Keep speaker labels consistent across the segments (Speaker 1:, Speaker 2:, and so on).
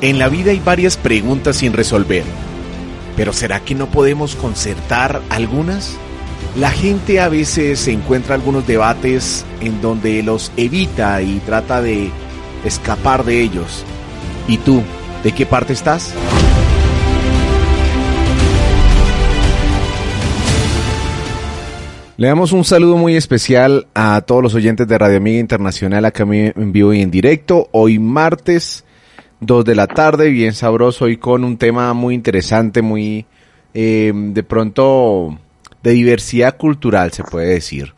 Speaker 1: En la vida hay varias preguntas sin resolver, pero ¿será que no podemos concertar algunas? La gente a veces encuentra algunos debates en donde los evita y trata de escapar de ellos. ¿Y tú, de qué parte estás? Le damos un saludo muy especial a todos los oyentes de Radio Amiga Internacional acá en vivo y en directo. Hoy martes dos de la tarde, bien sabroso y con un tema muy interesante, muy eh, de pronto de diversidad cultural se puede decir.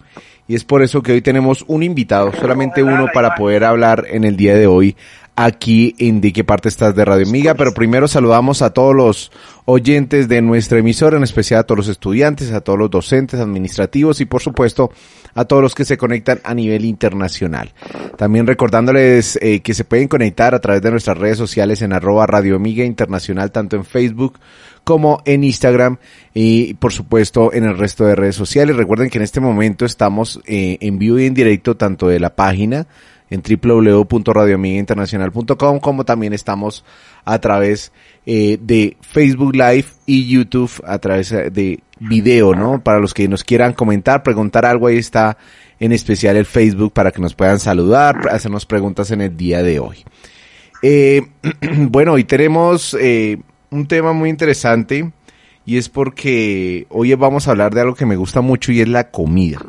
Speaker 1: Y es por eso que hoy tenemos un invitado, solamente uno para poder hablar en el día de hoy aquí en De qué parte estás de Radio Amiga, pero primero saludamos a todos los oyentes de nuestra emisora, en especial a todos los estudiantes, a todos los docentes administrativos y por supuesto a todos los que se conectan a nivel internacional. También recordándoles eh, que se pueden conectar a través de nuestras redes sociales en arroba Radio Amiga Internacional, tanto en Facebook como en Instagram y por supuesto en el resto de redes sociales. Recuerden que en este momento estamos eh, en vivo y en directo tanto de la página en www.radioamigainternacional.com, como también estamos a través eh, de Facebook Live y YouTube a través de video, ¿no? Para los que nos quieran comentar, preguntar algo, ahí está en especial el Facebook para que nos puedan saludar, hacernos preguntas en el día de hoy. Eh, bueno, hoy tenemos eh, un tema muy interesante y es porque hoy vamos a hablar de algo que me gusta mucho y es la comida.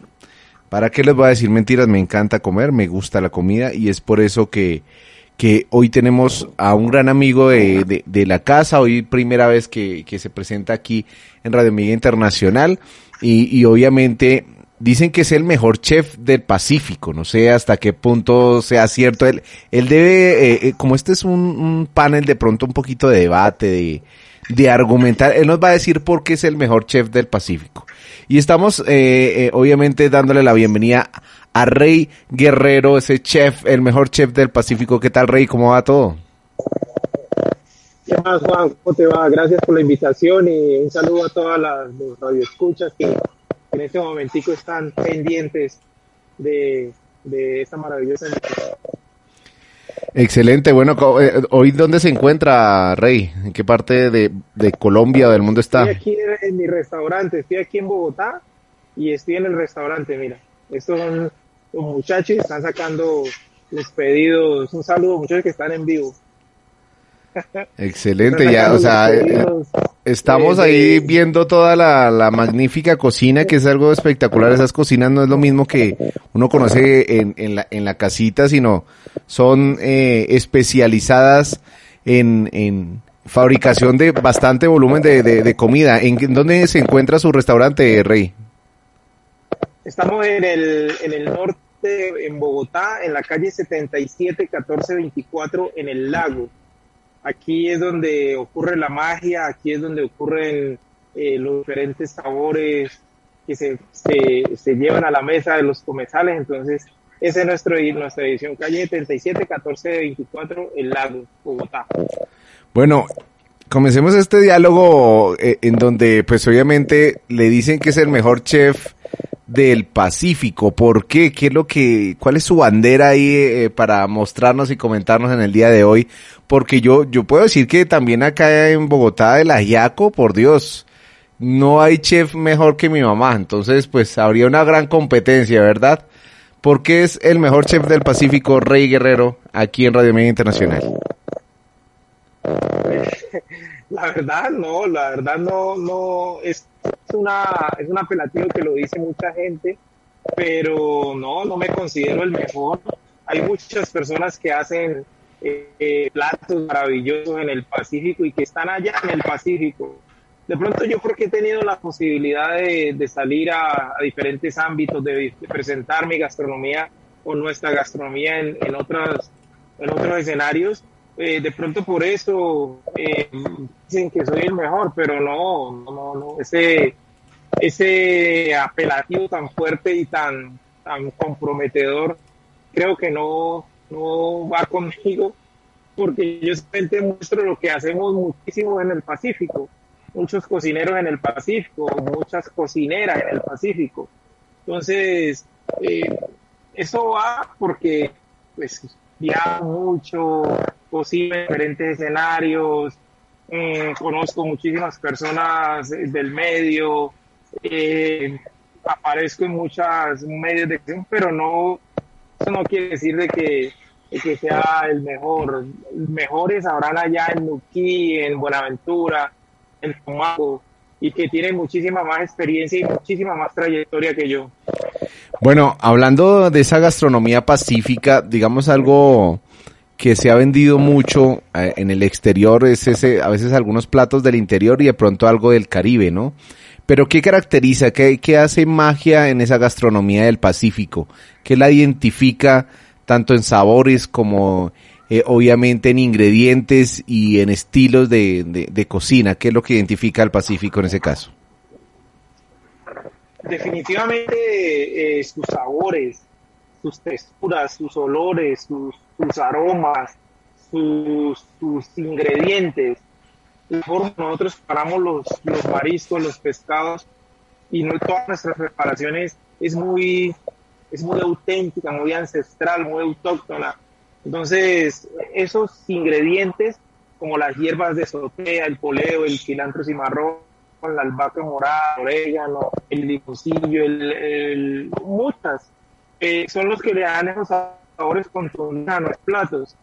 Speaker 1: ¿Para qué les voy a decir mentiras? Me encanta comer, me gusta la comida y es por eso que, que hoy tenemos a un gran amigo de, de, la casa, hoy primera vez que, que, se presenta aquí en Radio Amiga Internacional y, y obviamente dicen que es el mejor chef del Pacífico, no sé hasta qué punto sea cierto. Él, él debe, eh, eh, como este es un, un, panel de pronto un poquito de debate, de, de argumentar, él nos va a decir por qué es el mejor chef del Pacífico. Y estamos, eh, eh, obviamente, dándole la bienvenida a Rey Guerrero, ese chef, el mejor chef del Pacífico. ¿Qué tal, Rey? ¿Cómo va todo?
Speaker 2: ¿Qué más, Juan? ¿Cómo te va? Gracias por la invitación y un saludo a todas las radioescuchas que en este momentico están pendientes de, de esta maravillosa.
Speaker 1: Excelente, bueno, eh, hoy dónde se encuentra Rey, en qué parte de, de Colombia del mundo está.
Speaker 2: Estoy aquí en mi restaurante, estoy aquí en Bogotá y estoy en el restaurante, mira, estos son los muchachos que están sacando los pedidos, un saludo muchachos que están en vivo.
Speaker 1: Excelente, ya, o sea, estamos ahí viendo toda la, magnífica cocina, que es algo espectacular. Esas cocinas no es lo mismo que uno conoce en, en, la, en la casita, sino son eh, especializadas en, en fabricación de bastante volumen de, de, comida. ¿En dónde se encuentra su restaurante, Rey?
Speaker 2: Estamos en el, en el norte, en Bogotá, en la calle 77 1424, en el lago aquí es donde ocurre la magia, aquí es donde ocurren eh, los diferentes sabores que se, se, llevan a la mesa de los comensales. Entonces, esa es nuestro, nuestra edición, calle 37 1424, El Lago, Bogotá.
Speaker 1: Bueno, comencemos este diálogo eh, en donde, pues obviamente, le dicen que es el mejor chef del Pacífico. ¿Por qué? ¿Qué es lo que, cuál es su bandera ahí eh, para mostrarnos y comentarnos en el día de hoy? Porque yo, yo puedo decir que también acá en Bogotá, el Ajiaco, por Dios, no hay chef mejor que mi mamá. Entonces, pues habría una gran competencia, ¿verdad? ¿Por qué es el mejor chef del Pacífico, Rey Guerrero, aquí en Radio Media Internacional?
Speaker 2: La verdad no, la verdad no, no, es una, es un apelativo que lo dice mucha gente, pero no, no me considero el mejor. Hay muchas personas que hacen eh, platos maravillosos en el Pacífico y que están allá en el Pacífico. De pronto yo creo que he tenido la posibilidad de, salir a, diferentes ámbitos, de, presentar mi gastronomía o nuestra gastronomía en, en, en otros escenarios eh, de pronto por eso eh, dicen que soy el mejor, pero no, no, no, ese, ese apelativo tan fuerte y tan, tan comprometedor, creo que no, no va conmigo, porque yo simplemente muestro lo que hacemos muchísimo en el Pacífico, muchos cocineros en el Pacífico, muchas cocineras en el Pacífico. Entonces, eh, eso va porque pues viajo mucho, en diferentes escenarios, eh, conozco muchísimas personas del medio, eh, aparezco en muchas medios de acción, pero no, eso no quiere decir de que, que sea el mejor. Mejores habrán allá en Nuquí, en Buenaventura, en Tomago, y que tienen muchísima más experiencia y muchísima más trayectoria que yo.
Speaker 1: Bueno, hablando de esa gastronomía pacífica, digamos algo que se ha vendido mucho eh, en el exterior es ese, a veces algunos platos del interior y de pronto algo del Caribe, ¿no? Pero ¿qué caracteriza, qué, qué hace magia en esa gastronomía del Pacífico? ¿Qué la identifica tanto en sabores como eh, obviamente en ingredientes y en estilos de, de, cocina? ¿Qué es lo que identifica al Pacífico en ese caso?
Speaker 2: Definitivamente eh, sus sabores, sus texturas, sus olores, sus, sus aromas, sus, sus ingredientes nosotros preparamos los, los mariscos, los pescados, y no todas nuestras preparaciones es muy, es muy auténtica, muy ancestral, muy autóctona. Entonces, esos ingredientes, como las hierbas de sotea, el poleo, el cilantro cimarrón, la albahaca morada, el orégano, el limoncillo, el, muchas, eh, son los que le dan sabores los platos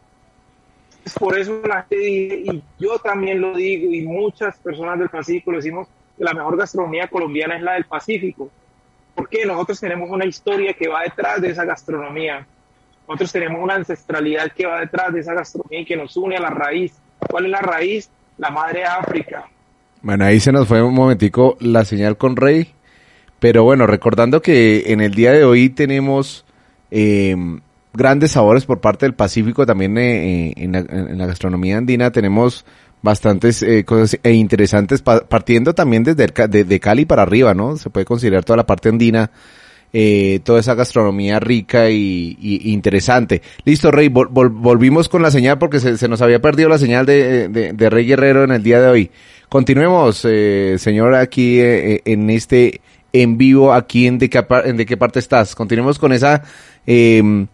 Speaker 2: por eso la gente y yo también lo digo, y muchas personas del Pacífico lo decimos, que la mejor gastronomía colombiana es la del Pacífico. Porque nosotros tenemos una historia que va detrás de esa gastronomía. Nosotros tenemos una ancestralidad que va detrás de esa gastronomía y que nos une a la raíz. ¿Cuál es la raíz? La madre África.
Speaker 1: Bueno, ahí se nos fue un momentico la señal con Rey. Pero bueno, recordando que en el día de hoy tenemos eh, grandes sabores por parte del Pacífico, también eh, eh, en, la, gastronomía andina tenemos bastantes eh, cosas e interesantes, partiendo también desde de, Cali para arriba, ¿no? Se puede considerar toda la parte andina, toda esa gastronomía rica y, interesante. Listo, Rey, volvimos con la señal porque se, nos había perdido la señal de, Rey Guerrero en el día de hoy. Continuemos, señor, aquí en este en vivo, aquí en de, qué, en de qué parte estás. Continuemos con esa... Eh,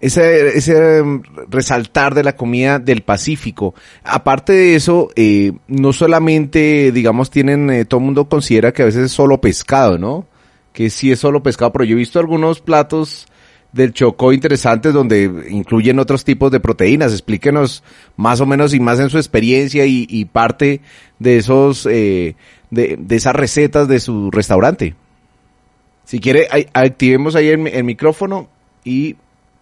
Speaker 1: ese, ese um, resaltar de la comida del Pacífico. Aparte de eso, eh, no solamente, digamos, tienen, eh, todo el mundo considera que a veces es solo pescado, ¿no? Que sí es solo pescado, pero yo he visto algunos platos del Chocó interesantes donde incluyen otros tipos de proteínas. Explíquenos más o menos y más en su experiencia y, y parte de esos, eh, de, de, esas recetas de su restaurante. Si quiere, activemos ahí el micrófono y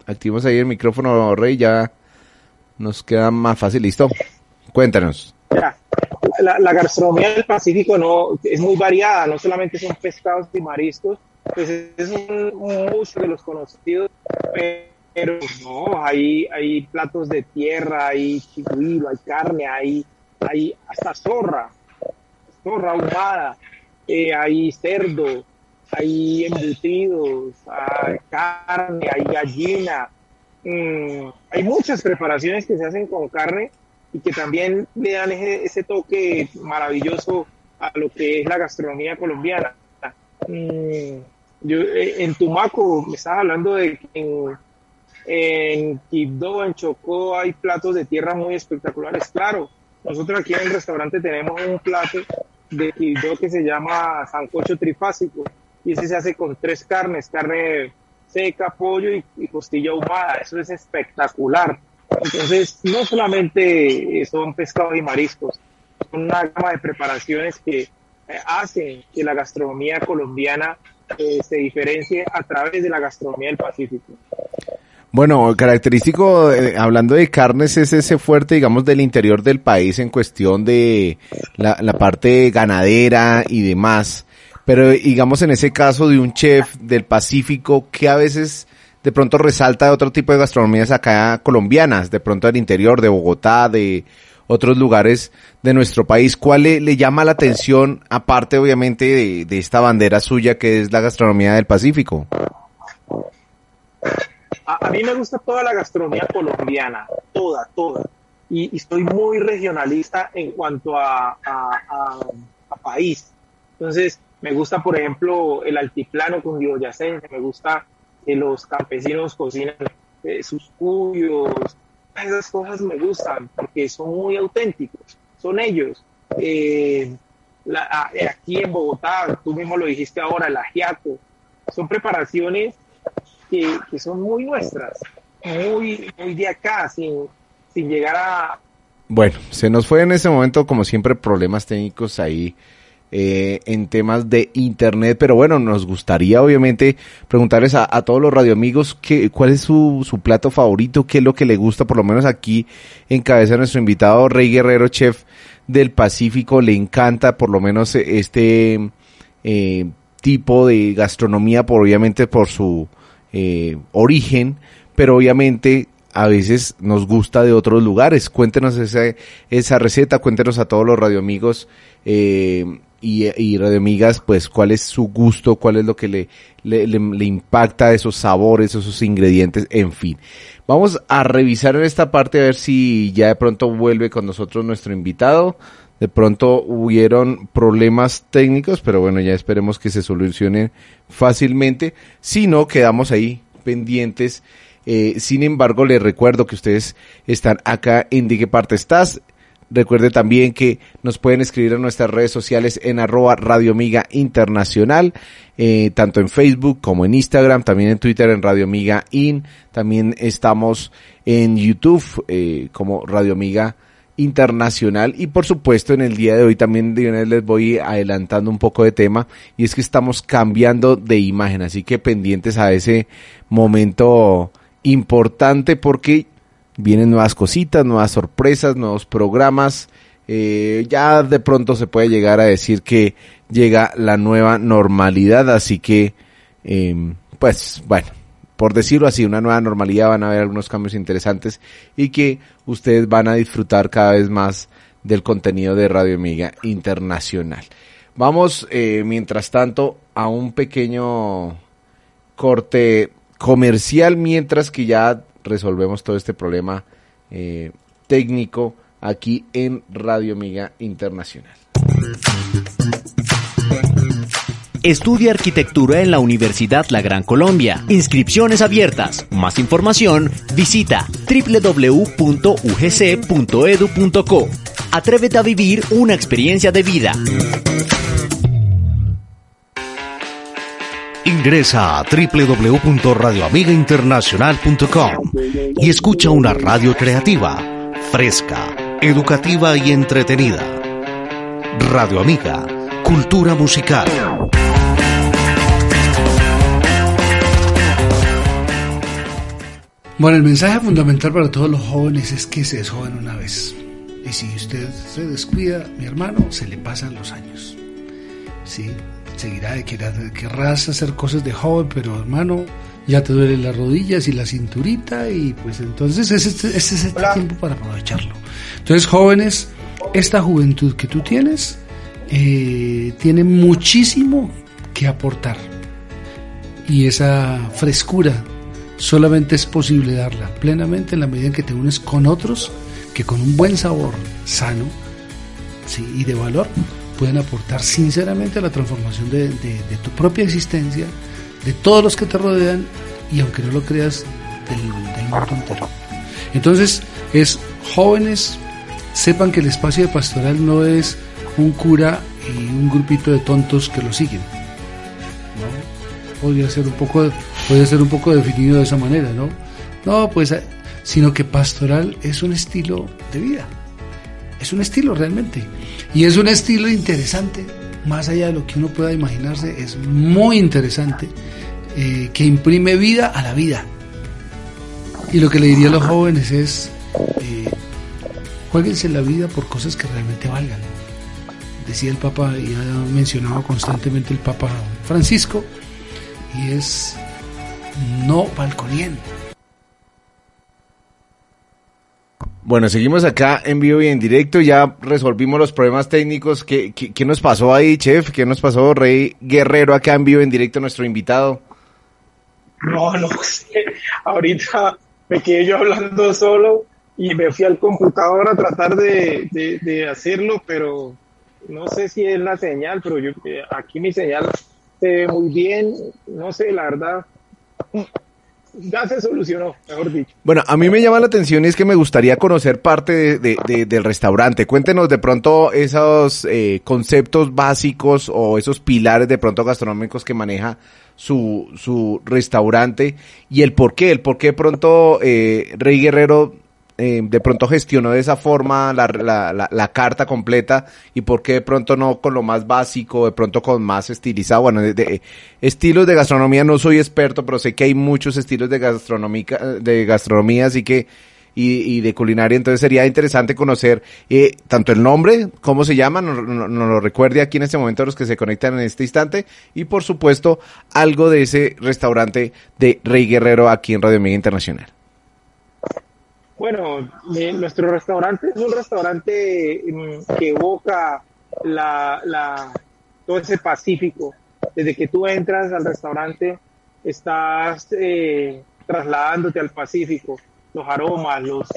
Speaker 1: activemos ahí el micrófono, Rey, ya nos queda más fácil. Listo. Cuéntanos.
Speaker 2: la, gastronomía del Pacífico no es muy variada, no solamente son pescados y mariscos, pues es un, mucho de los conocidos, pero no, hay, hay platos de tierra, hay chihuilo, hay carne, hay, hay hasta zorra, zorra ahumada, eh, hay cerdo, hay embutidos, hay carne, hay gallina, mm, hay muchas preparaciones que se hacen con carne y que también le dan ese, toque maravilloso a lo que es la gastronomía colombiana. Mm, yo, eh, en Tumaco me estaba hablando de que en, en Quibdó, en Chocó, hay platos de tierra muy espectaculares. Claro, nosotros aquí en el restaurante tenemos un plato de Quibdó que se llama sancocho trifásico y ese se hace con tres carnes, carne seca, pollo y, costilla ahumada. Eso es espectacular. Entonces, no solamente son pescados y mariscos, son una gama de preparaciones que eh, hacen que la gastronomía colombiana eh, se diferencie a través de la gastronomía del Pacífico.
Speaker 1: Bueno, característico, eh, hablando de carnes, es ese fuerte, digamos, del interior del país en cuestión de la parte ganadera y demás. Pero digamos en ese caso de un chef del Pacífico que a veces de pronto resalta de otro tipo de gastronomías acá colombianas, de pronto del interior, de Bogotá, de otros lugares de nuestro país. ¿Cuál le, llama la atención, aparte obviamente de, esta bandera suya que es la gastronomía del Pacífico?
Speaker 2: A, mí me gusta toda la gastronomía colombiana, toda, toda. Y, y estoy muy regionalista en cuanto a, a, a país. Entonces, me gusta, por ejemplo, el altiplano con cundiboyacense, me gusta que los campesinos cocinan eh, sus cuyos, esas cosas me gustan porque son muy auténticos, son ellos. Eh, la, aquí en Bogotá, tú mismo lo dijiste ahora, el ajiaco, son preparaciones que, que son muy nuestras, muy, muy de acá, sin, sin llegar a...
Speaker 1: Bueno, se nos fue en ese momento, como siempre, problemas técnicos ahí eh, en temas de internet, pero bueno, nos gustaría obviamente preguntarles a, todos los radioamigos que, cuál es su, su, plato favorito, qué es lo que le gusta, por lo menos aquí en cabeza nuestro invitado Rey Guerrero, chef del Pacífico, le encanta por lo menos este eh, tipo de gastronomía, por, obviamente por su eh, origen, pero obviamente a veces nos gusta de otros lugares. Cuéntenos esa, esa receta, cuéntenos a todos los radioamigos eh, y, y radioamigas, pues cuál es su gusto, cuál es lo que le, le, le, impacta esos sabores, esos ingredientes, en fin. Vamos a revisar en esta parte a ver si ya de pronto vuelve con nosotros nuestro invitado. De pronto hubieron problemas técnicos, pero bueno, ya esperemos que se solucionen fácilmente. Si no, quedamos ahí pendientes. Eh, sin embargo, les recuerdo que ustedes están acá en De qué parte estás. Recuerde también que nos pueden escribir en nuestras redes sociales en arroba Radio Amiga Internacional, eh, tanto en Facebook como en Instagram, también en Twitter en Radio Amiga In, también estamos en YouTube eh, como Radio Amiga internacional y por supuesto en el día de hoy también les voy adelantando un poco de tema y es que estamos cambiando de imagen así que pendientes a ese momento importante porque vienen nuevas cositas, nuevas sorpresas, nuevos programas eh, ya de pronto se puede llegar a decir que llega la nueva normalidad así que eh, pues bueno por decirlo así, una nueva normalidad, van a haber algunos cambios interesantes y que ustedes van a disfrutar cada vez más del contenido de Radio Amiga Internacional. Vamos, eh, mientras tanto, a un pequeño corte comercial mientras que ya resolvemos todo este problema eh, técnico aquí en Radio Amiga Internacional.
Speaker 3: Estudia arquitectura en la Universidad La Gran Colombia. Inscripciones abiertas. Más información, visita www.ugc.edu.co. Atrévete a vivir una experiencia de vida. Ingresa a www.radioamigainternacional.com y escucha una radio creativa, fresca, educativa y entretenida. Radio Amiga, cultura musical.
Speaker 4: Bueno, el mensaje fundamental para todos los jóvenes es que se es joven una vez. Y si usted se descuida, mi hermano, se le pasan los años. Sí, seguirá de querer, querrás hacer cosas de joven, pero hermano, ya te duelen las rodillas y la cinturita y pues entonces ese, es el tiempo para aprovecharlo. Entonces, jóvenes, esta juventud que tú tienes eh, tiene muchísimo que aportar. Y esa frescura solamente es posible darla plenamente en la medida en que te unes con otros que con un buen sabor sano y de valor pueden aportar sinceramente a la transformación de, tu propia existencia, de todos los que te rodean y aunque no lo creas, del, del mundo entero. Entonces, es jóvenes, sepan que el espacio de pastoral no es un cura y un grupito de tontos que lo siguen. ¿no? Podría ser un poco puede ser un poco definido de esa manera, ¿no? No, pues, sino que pastoral es un estilo de vida. Es un estilo realmente. Y es un estilo interesante, más allá de lo que uno pueda imaginarse, es muy interesante, eh, que imprime vida a la vida. Y lo que le diría a los jóvenes es, eh, jueguense la vida por cosas que realmente valgan. Decía el Papa, y ha mencionado constantemente el Papa Francisco, y es no balconiendo.
Speaker 1: Bueno, seguimos acá en vivo y en directo. Ya resolvimos los problemas técnicos. ¿Qué, qué, nos pasó ahí, chef? ¿Qué nos pasó, Rey Guerrero, acá en vivo y en directo, nuestro invitado?
Speaker 2: No, no sé. Ahorita me quedé yo hablando solo y me fui al computador a tratar de, de, hacerlo, pero no sé si es la señal, pero yo aquí mi señal se ve muy bien. No sé, la verdad ya se solucionó, mejor dicho.
Speaker 1: Bueno, a mí me llama la atención y es que me gustaría conocer parte de, del restaurante. Cuéntenos de pronto esos eh, conceptos básicos o esos pilares de pronto gastronómicos que maneja su, su restaurante y el por qué, el por qué pronto eh, Rey Guerrero eh, de pronto gestionó de esa forma la, la, la, carta completa y por qué de pronto no con lo más básico, de pronto con más estilizado. Bueno, de, estilos de gastronomía no soy experto, pero sé que hay muchos estilos de gastronomía, de gastronomía, así que y, de culinaria. Entonces sería interesante conocer eh, tanto el nombre, cómo se llama, nos, lo recuerde aquí en este momento los que se conectan en este instante y por supuesto algo de ese restaurante de Rey Guerrero aquí en Radio Mega Internacional.
Speaker 2: Bueno, nuestro restaurante es un restaurante mm, que evoca la, la, todo ese Pacífico. Desde que tú entras al restaurante, estás eh, trasladándote al Pacífico. Los aromas, los,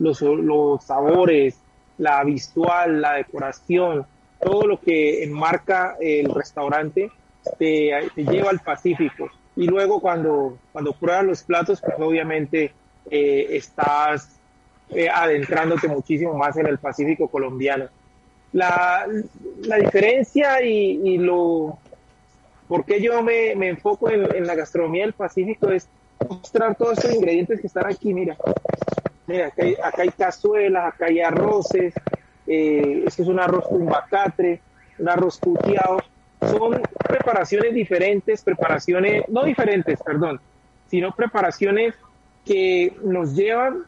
Speaker 2: los, los sabores, la visual, la decoración, todo lo que enmarca el restaurante te, te lleva al Pacífico. Y luego cuando, cuando pruebas los platos, pues obviamente eh, estás eh, adentrándote muchísimo más en el Pacífico colombiano. La, la diferencia y, lo por qué yo me, me enfoco en, la gastronomía del Pacífico es mostrar todos estos ingredientes que están aquí. Mira, mira acá hay, cazuelas, acá hay arroces, esto es un arroz con bacatre, un arroz puteado. Son preparaciones diferentes, preparaciones, no diferentes, perdón, sino preparaciones que nos llevan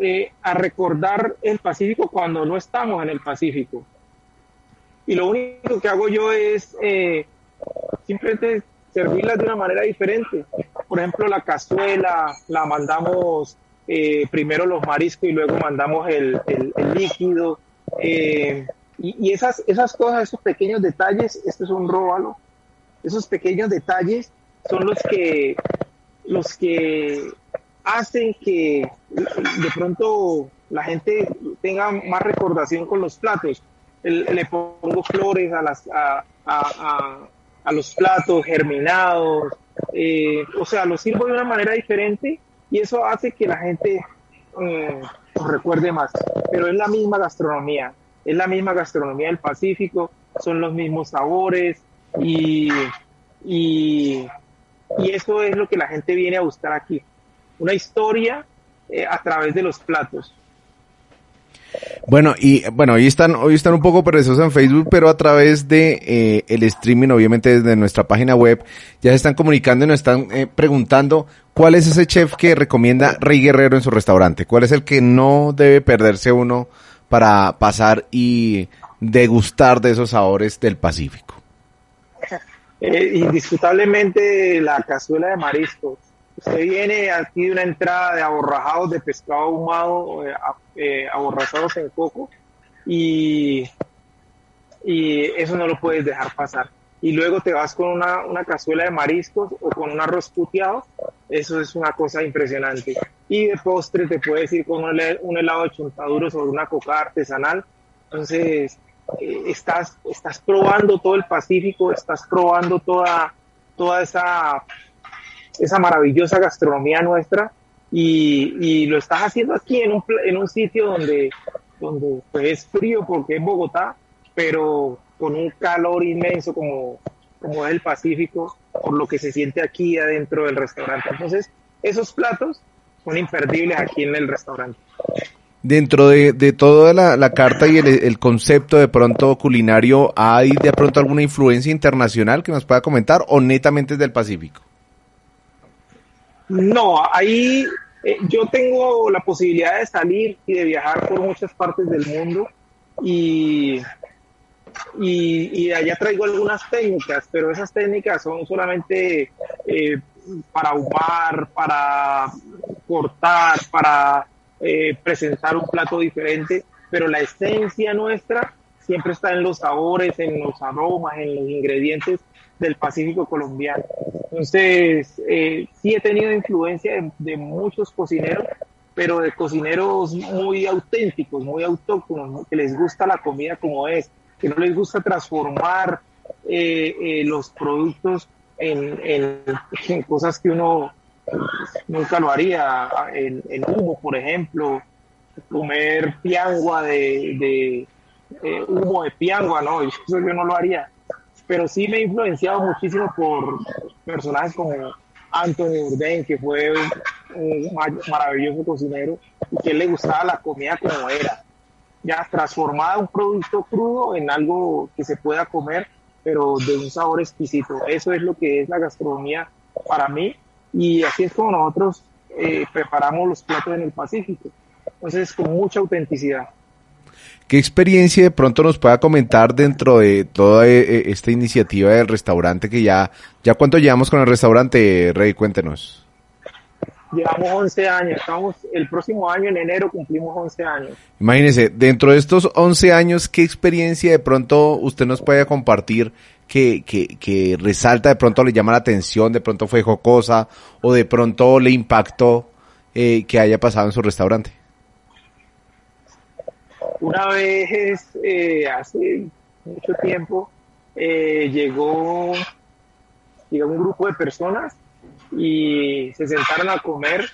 Speaker 2: eh, a recordar el Pacífico cuando no estamos en el Pacífico. Y lo único que hago yo es eh, simplemente servirlas de una manera diferente. Por ejemplo, la cazuela la mandamos eh, primero los mariscos y luego mandamos el, líquido. y, y, esas, esas cosas, esos pequeños detalles, este es un róbalo, esos pequeños detalles son los que, los que hacen que de pronto la gente tenga más recordación con los platos. le pongo flores a, los platos germinados, eh, o sea, los sirvo de una manera diferente y eso hace que la gente eh, recuerde más. Pero es la misma gastronomía, es la misma gastronomía del Pacífico, son los mismos sabores y, y eso es lo que la gente viene a buscar aquí una historia eh, a través de los platos.
Speaker 1: Bueno, y bueno, hoy están, hoy están un poco perezosos en Facebook, pero a través de eh, el streaming, obviamente desde nuestra página web, ya se están comunicando y nos están eh, preguntando cuál es ese chef que recomienda Rey Guerrero en su restaurante, cuál es el que no debe perderse uno para pasar y degustar de esos sabores del Pacífico.
Speaker 2: indiscutablemente la cazuela de mariscos Usted viene aquí de una entrada de aborrajados de pescado ahumado, eh, eh, en coco, y, y eso no lo puedes dejar pasar. Y luego te vas con una, una cazuela de mariscos o con un arroz puteado, eso es una cosa impresionante. Y de postre te puedes ir con un, helado de chontaduro sobre una coca artesanal. Entonces, eh, estás, estás probando todo el Pacífico, estás probando toda, toda esa esa maravillosa gastronomía nuestra y, lo estás haciendo aquí en un, en un sitio donde, donde pues, es frío porque es Bogotá, pero con un calor inmenso como, como es el Pacífico, por lo que se siente aquí adentro del restaurante. Entonces, esos platos son imperdibles aquí en el restaurante.
Speaker 1: Dentro de, de toda la, la carta y el, el, concepto de pronto culinario, ¿hay de pronto alguna influencia internacional que nos pueda comentar o netamente del Pacífico?
Speaker 2: No, ahí eh, yo tengo la posibilidad de salir y de viajar por muchas partes del mundo y, y, allá traigo algunas técnicas, pero esas técnicas son solamente eh, para ahumar, para cortar, para eh, presentar un plato diferente, pero la esencia nuestra siempre está en los sabores, en los aromas, en los ingredientes del Pacífico colombiano. Entonces, eh, sí he tenido influencia de, muchos cocineros, pero de cocineros muy auténticos, muy autóctonos, que les gusta la comida como es, que no les gusta transformar eh, eh, los productos en, cosas que uno nunca lo haría. En, humo, por ejemplo, comer piangua de, eh, humo de piangua, no, eso yo no lo haría. Pero sí me he influenciado muchísimo por personajes como Anthony Bourdain, que fue un maravilloso cocinero y que le gustaba la comida como era, ya transformada un producto crudo en algo que se pueda comer, pero de un sabor exquisito. Eso es lo que es la gastronomía para mí y así es como nosotros eh, preparamos los platos en el Pacífico. Entonces, con mucha autenticidad.
Speaker 1: ¿Qué experiencia de pronto nos pueda comentar dentro de toda eh, eh, esta iniciativa del restaurante que ya, ya cuánto llevamos con el restaurante, Rey? Cuéntenos.
Speaker 2: Llevamos 11 años, estamos, el próximo año en enero cumplimos 11 años.
Speaker 1: Imagínese, dentro de estos 11 años, ¿qué experiencia de pronto usted nos puede compartir que, que, que resalta, de pronto le llama la atención, de pronto fue jocosa o de pronto le impactó eh, que haya pasado en su restaurante?
Speaker 2: Una vez, eh, hace mucho tiempo, eh, llegó, un grupo de personas y se sentaron a comer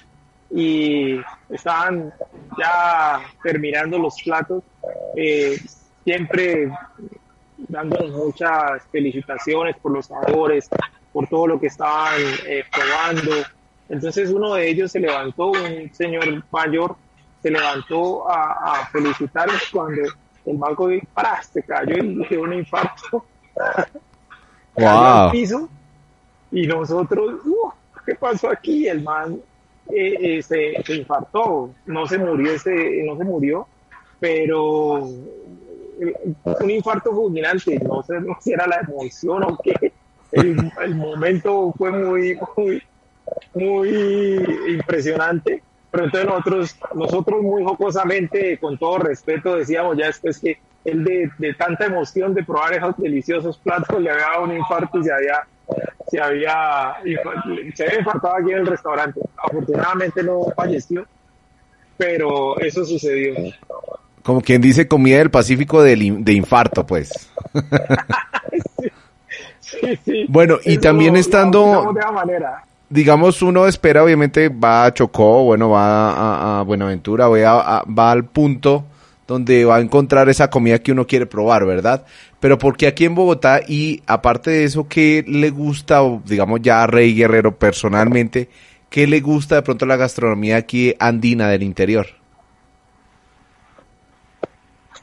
Speaker 2: y estaban ya terminando los platos, eh, siempre dándonos muchas felicitaciones por los sabores, por todo lo que estaban probando. Entonces uno de ellos se levantó, un señor mayor, se levantó a, felicitar cuando el banco para se cayó y le dio un infarto.
Speaker 1: Wow.
Speaker 2: piso y nosotros, ¿qué pasó aquí? El man eh, eh, se, se, infartó, no se murió, ese, no se murió, pero eh, un infarto fulminante, no sé si era la emoción o qué. El, el momento fue muy, muy, muy impresionante pero entonces nosotros, nosotros muy jocosamente, con todo respeto, decíamos ya después que él de, de tanta emoción de probar esos deliciosos platos le había dado un infarto y se había, se había, se había infartado aquí en el restaurante. Afortunadamente no falleció, pero eso sucedió.
Speaker 1: Como quien dice, comida del Pacífico de, de infarto, pues.
Speaker 2: sí, sí,
Speaker 1: Bueno, y también estando...
Speaker 2: De manera
Speaker 1: digamos, uno espera, obviamente, va a Chocó, bueno, va a, Buenaventura, va, va al punto donde va a encontrar esa comida que uno quiere probar, ¿verdad? Pero porque aquí en Bogotá y aparte de eso, ¿qué le gusta, digamos ya a Rey Guerrero personalmente, qué le gusta de pronto la gastronomía aquí andina del interior?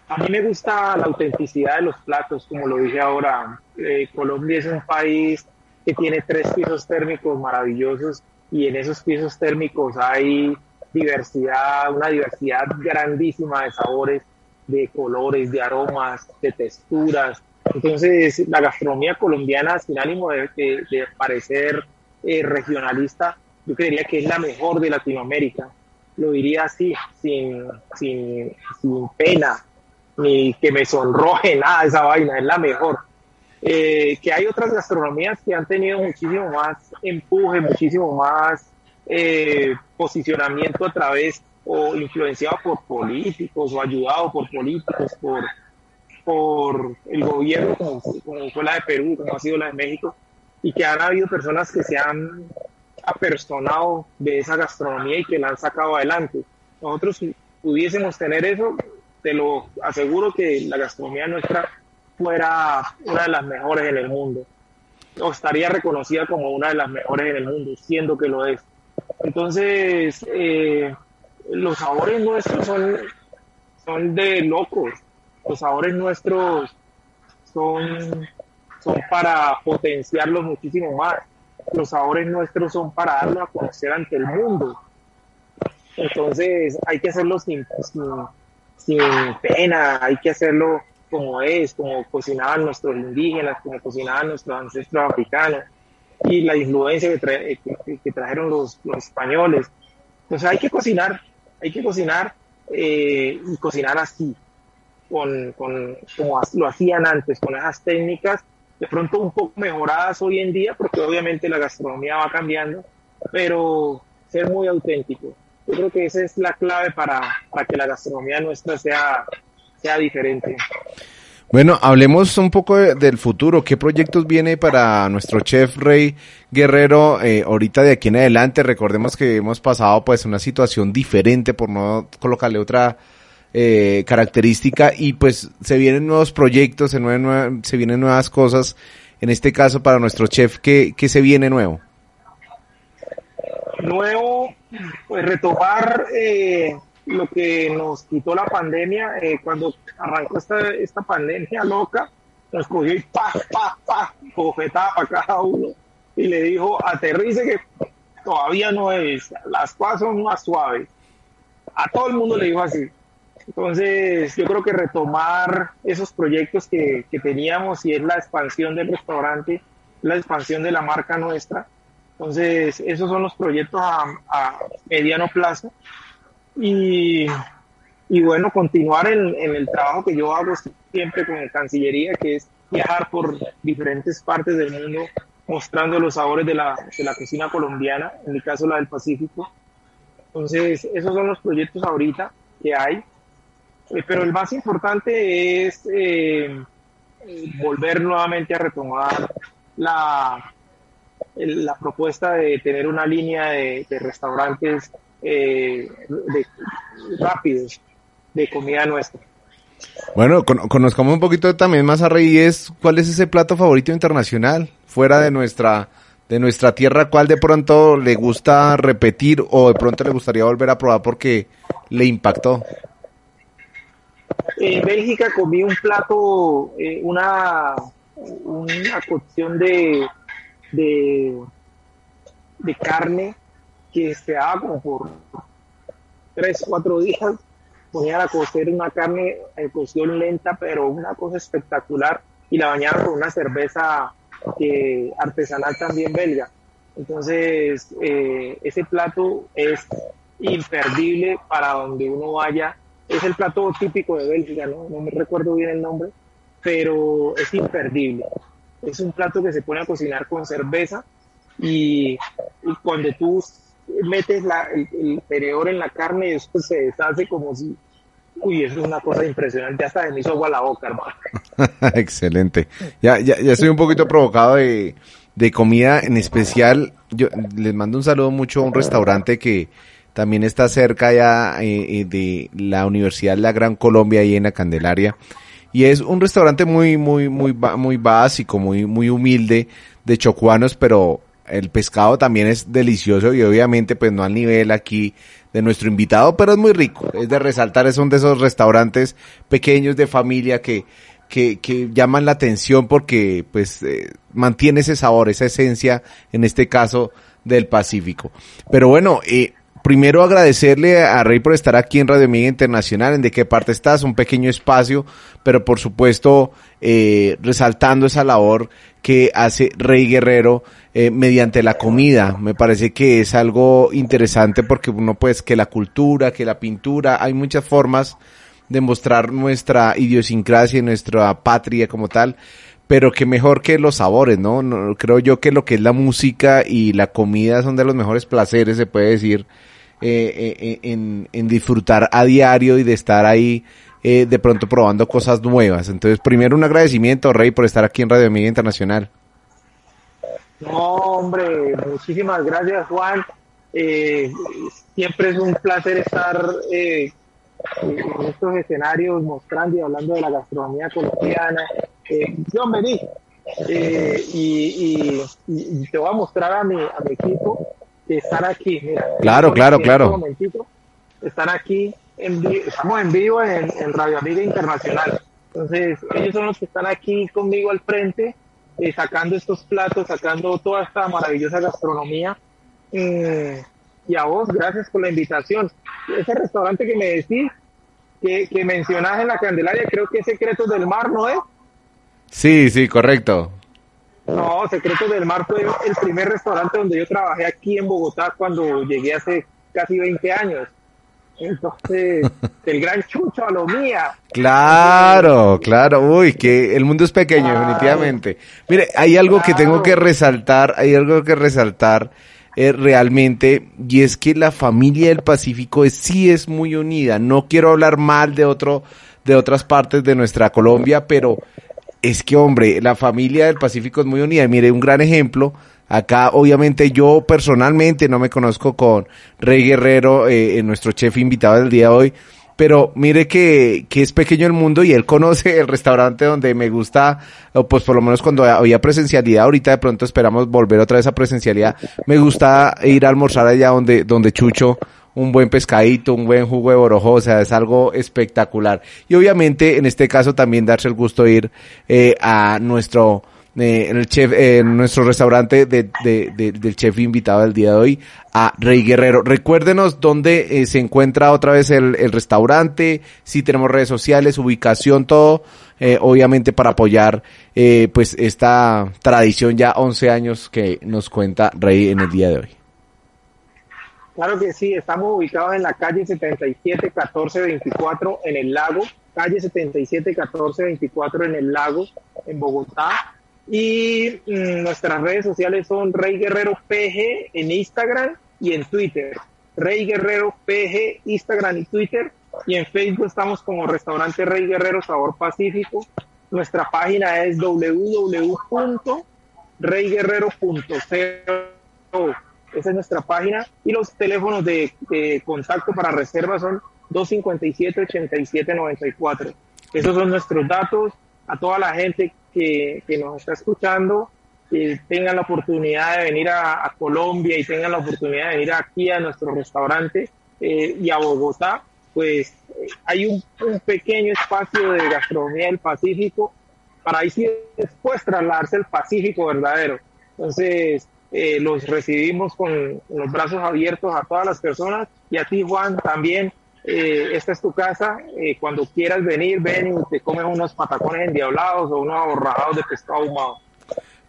Speaker 2: A mí me gusta la autenticidad de los platos, como lo dije ahora. Eh, Colombia es un país que tiene tres pisos térmicos maravillosos y en esos pisos térmicos hay diversidad, una diversidad grandísima de sabores, de colores, de aromas, de texturas. Entonces, la gastronomía colombiana, sin ánimo de, parecer eh, regionalista, yo creería que es la mejor de Latinoamérica. Lo diría así, sin, sin, sin pena, ni que me sonroje nada esa vaina, es la mejor. Eh, que hay otras gastronomías que han tenido muchísimo más empuje, muchísimo más eh, posicionamiento a través o influenciado por políticos o ayudado por políticos, por, por el gobierno, como, fue la de Perú, como ha sido la de México, y que han habido personas que se han apersonado de esa gastronomía y que la han sacado adelante. Nosotros pudiésemos tener eso, te lo aseguro que la gastronomía nuestra fuera una de las mejores en el mundo, o estaría reconocida como una de las mejores en el mundo, siendo que lo es. Entonces, eh, los sabores nuestros son, son de locos, los sabores nuestros son, son para potenciarlos muchísimo más, los sabores nuestros son para darlo a conocer ante el mundo. Entonces, hay que hacerlo sin, sin pena, hay que hacerlo como es, como cocinaban nuestros indígenas, como cocinaban nuestros ancestros africanos y la influencia que, que, trajeron los, españoles. Entonces hay que cocinar, hay que cocinar eh, y cocinar así, con, con, como lo hacían antes, con esas técnicas, de pronto un poco mejoradas hoy en día, porque obviamente la gastronomía va cambiando, pero ser muy auténtico. Yo creo que esa es la clave para, para que la gastronomía nuestra sea sea diferente.
Speaker 1: Bueno, hablemos un poco del futuro. ¿Qué proyectos viene para nuestro chef Rey Guerrero eh, ahorita de aquí en adelante? Recordemos que hemos pasado pues una situación diferente por no colocarle otra eh, característica y pues se vienen nuevos proyectos, se, se vienen nuevas cosas. En este caso para nuestro chef, ¿qué, qué se viene nuevo?
Speaker 2: Nuevo, pues retomar eh, lo que nos quitó la pandemia, eh, cuando arrancó esta, esta pandemia loca, nos cogió y pa, pa, pa, bofetada para cada uno y le dijo, aterrice que todavía no es, las cosas son más suaves. A todo el mundo le dijo así. Entonces, yo creo que retomar esos proyectos que, que teníamos y es la expansión del restaurante, la expansión de la marca nuestra. Entonces, esos son los proyectos a, a mediano plazo y, y bueno, continuar en, en, el trabajo que yo hago siempre con Cancillería, que es viajar por diferentes partes del mundo mostrando los sabores de la, de la cocina colombiana, en mi caso la del Pacífico. Entonces, esos son los proyectos ahorita que hay. Eh, pero el más importante es eh, volver nuevamente a retomar la, la propuesta de tener una línea de, de restaurantes eh, de, rápidos de comida nuestra.
Speaker 1: Bueno, con, conozcamos un poquito también más a Reyes, ¿cuál es ese plato favorito internacional fuera de nuestra de nuestra tierra? ¿Cuál de pronto le gusta repetir o de pronto le gustaría volver a probar porque le impactó?
Speaker 2: En Bélgica comí un plato, eh, una, una cocción de, de, de carne que se daba como por tres, cuatro días, ponían a cocer una carne en cocción lenta, pero una cosa espectacular, y la bañaban con una cerveza artesanal también belga. Entonces, eh, ese plato es imperdible para donde uno vaya. Es el plato típico de Bélgica, ¿no? no me recuerdo bien el nombre, pero es imperdible. Es un plato que se pone a cocinar con cerveza y, y cuando tú metes la, el, el pereor en la carne y eso se deshace como si Uy, eso es una cosa impresionante, hasta me hizo agua la boca, hermano.
Speaker 1: Excelente. Ya, ya, ya estoy un poquito provocado de, de comida, en especial, yo les mando un saludo mucho a un restaurante que también está cerca ya eh, de la Universidad de la Gran Colombia, ahí en la Candelaria. Y es un restaurante muy, muy, muy, muy básico, muy, muy humilde, de chocuanos, pero el pescado también es delicioso y obviamente pues no al nivel aquí de nuestro invitado, pero es muy rico. Es de resaltar, es uno de esos restaurantes pequeños de familia que, que, que llaman la atención porque pues eh, mantiene ese sabor, esa esencia, en este caso del Pacífico. Pero bueno, eh, primero agradecerle a Rey por estar aquí en Radio Amiga Internacional, en de qué parte estás, un pequeño espacio, pero por supuesto eh, resaltando esa labor que hace Rey Guerrero eh, mediante la comida. Me parece que es algo interesante porque uno pues que la cultura, que la pintura, hay muchas formas de mostrar nuestra idiosincrasia y nuestra patria como tal, pero que mejor que los sabores, ¿no? ¿no? Creo yo que lo que es la música y la comida son de los mejores placeres, se puede decir, eh, eh, en, en disfrutar a diario y de estar ahí eh, de pronto probando cosas nuevas. Entonces, primero un agradecimiento, Rey, por estar aquí en Radio Amiga Internacional.
Speaker 2: No, hombre, muchísimas gracias, Juan. Eh, siempre es un placer estar eh, en estos escenarios mostrando y hablando de la gastronomía colombiana. Eh, yo vení eh, y, y, y, te voy a mostrar a mi, a mi equipo están aquí. Mira,
Speaker 1: claro, claro, claro.
Speaker 2: Están aquí en estamos en vivo en, en, Radio Amiga Internacional. Entonces, ellos son los que están aquí conmigo al frente, eh, sacando estos platos, sacando toda esta maravillosa gastronomía. Eh, y a vos, gracias por la invitación. Ese restaurante que me decís, que, que mencionás en la Candelaria, creo que es Secretos del Mar, ¿no es?
Speaker 1: Sí, sí, correcto.
Speaker 2: No, Secretos del Mar fue el primer restaurante donde yo trabajé aquí en Bogotá cuando llegué hace casi 20 años. Entonces, el gran chucho a lo mía.
Speaker 1: Claro, claro, uy, que el mundo es pequeño, definitivamente. Mire, hay algo claro. que tengo que resaltar, hay algo que resaltar eh, realmente, y es que la familia del Pacífico es, sí es muy unida. No quiero hablar mal de otro, de otras partes de nuestra Colombia, pero es que, hombre, la familia del Pacífico es muy unida. Mire, un gran ejemplo. Acá, obviamente, yo personalmente no me conozco con Rey Guerrero, eh, nuestro chef invitado del día de hoy, pero mire que, que es pequeño el mundo y él conoce el restaurante donde me gusta, pues por lo menos cuando había presencialidad, ahorita de pronto esperamos volver otra vez a presencialidad, me gusta ir a almorzar allá donde, donde Chucho, un buen pescadito, un buen jugo de borojo, o sea, es algo espectacular. Y obviamente en este caso también darse el gusto de ir eh, a nuestro eh, el chef, eh, nuestro restaurante de, de, del chef invitado del día de hoy, a Rey Guerrero. Recuérdenos dónde eh, se encuentra otra vez el, el, restaurante, si tenemos redes sociales, ubicación, todo, eh, obviamente para apoyar eh, pues esta tradición ya 11 años que nos cuenta Rey en el día de hoy.
Speaker 2: Claro que sí, estamos ubicados en la calle 77 14 24 en el lago, calle 77 14 24 en el lago, en Bogotá. Y mmm, nuestras redes sociales son Rey Guerrero PG en Instagram y en Twitter. Rey Guerrero PG, Instagram y Twitter. Y en Facebook estamos como Restaurante Rey Guerrero Sabor Pacífico. Nuestra página es www.reyguerrero.co. Esa es nuestra página. Y los teléfonos de, de contacto para reservas son 257-8794. Esos son nuestros datos. A toda la gente que, que nos está escuchando, que tengan la oportunidad de venir a, a, Colombia y tengan la oportunidad de venir aquí a nuestro restaurante eh, y a Bogotá, pues eh, hay un, un, pequeño espacio de gastronomía del Pacífico para ahí sí después trasladarse al Pacífico verdadero. Entonces, eh, los recibimos con los brazos abiertos a todas las personas y a ti, Juan, también. Eh, esta es tu casa, eh, cuando quieras venir, ven y te comes unos patacones endiablados o unos aborrajados de pescado ahumado.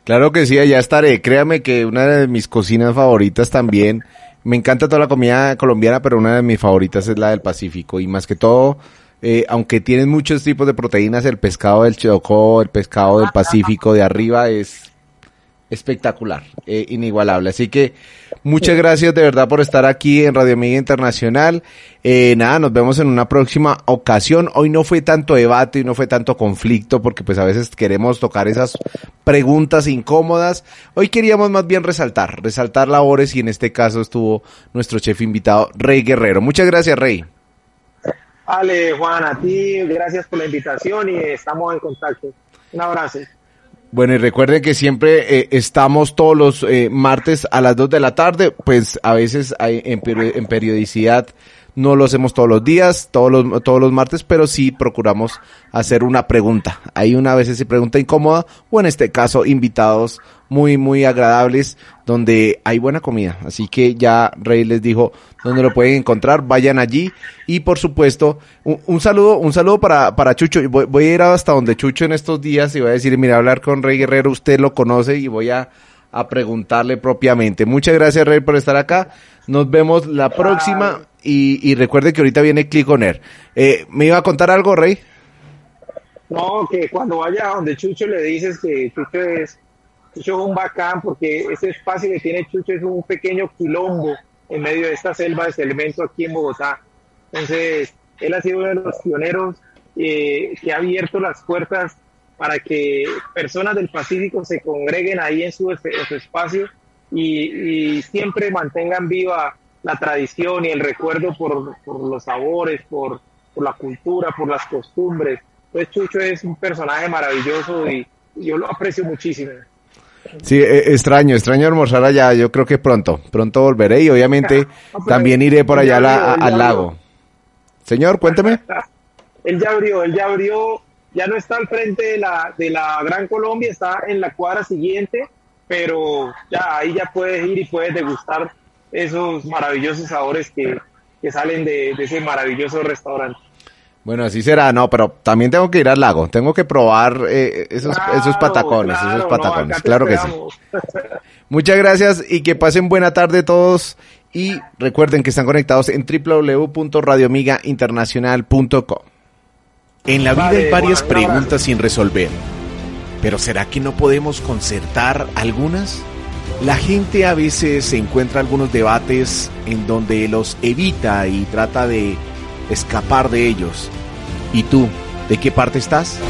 Speaker 1: Claro que sí, allá estaré. Créame que una de mis cocinas favoritas también, me encanta toda la comida colombiana, pero una de mis favoritas es la del Pacífico y más que todo, eh, aunque tienen muchos tipos de proteínas, el pescado del Chocó, el pescado del Pacífico de arriba es espectacular, eh, inigualable. Así que muchas gracias de verdad por estar aquí en Radio Amiga Internacional. Eh, nada, nos vemos en una próxima ocasión. Hoy no fue tanto debate y no fue tanto conflicto porque pues a veces queremos tocar esas preguntas incómodas. Hoy queríamos más bien resaltar, resaltar labores y en este caso estuvo nuestro chef invitado Rey Guerrero. Muchas gracias Rey.
Speaker 2: Ale, Juan, a ti, gracias por la invitación y estamos en contacto. Un abrazo.
Speaker 1: Bueno, y recuerden que siempre eh, estamos todos los eh, martes a las 2 de la tarde, pues a veces hay en, en, periodicidad no lo hacemos todos los días, todos los, todos los martes, pero sí procuramos hacer una pregunta. Hay una vez si pregunta incómoda o en este caso invitados muy, muy agradables donde hay buena comida. Así que ya Rey les dijo dónde lo pueden encontrar, vayan allí y por supuesto un, un saludo, un saludo para, para Chucho. Voy, voy, a ir hasta donde Chucho en estos días y voy a decir, mira, hablar con Rey Guerrero, usted lo conoce y voy a, a preguntarle propiamente. Muchas gracias Rey por estar acá. Nos vemos la próxima y, recuerde que ahorita viene Click. Eh, ¿Me iba a contar algo, Rey?
Speaker 2: No, que cuando vaya a donde Chucho le dices que Chucho es Chucho es un bacán porque ese espacio que tiene Chucho es un pequeño quilombo en medio de esta selva de Elemento aquí en Bogotá. Entonces, él ha sido uno de los pioneros eh, que ha abierto las puertas para que personas del Pacífico se congreguen ahí en su, en su espacio y, y, siempre mantengan viva la tradición y el recuerdo por, por los sabores, por, por, la cultura, por las costumbres. Pues Chucho es un personaje maravilloso y yo lo aprecio muchísimo.
Speaker 1: Sí, extraño, extraño almorzar allá. Yo creo que pronto, pronto volveré y obviamente no, también iré por allá la, al lago. Señor, cuénteme.
Speaker 2: Él ya abrió, él ya abrió, ya no está al frente de la, de la Gran Colombia, está en la cuadra siguiente, pero ya ahí ya puedes ir y puedes degustar esos maravillosos sabores que, que salen de, de ese maravilloso restaurante.
Speaker 1: Bueno, así será, no, pero también tengo que ir al lago, tengo que probar eh, esos, claro, esos patacones, claro, esos patacones, no, claro que sí. Muchas gracias y que pasen buena tarde todos y recuerden que están conectados en www.radioamigainternacional.com. En la vida hay varias preguntas sin resolver, pero ¿será que no podemos concertar algunas? La gente a veces encuentra algunos debates en donde los evita y trata de escapar de ellos. ¿Y tú, de qué parte estás?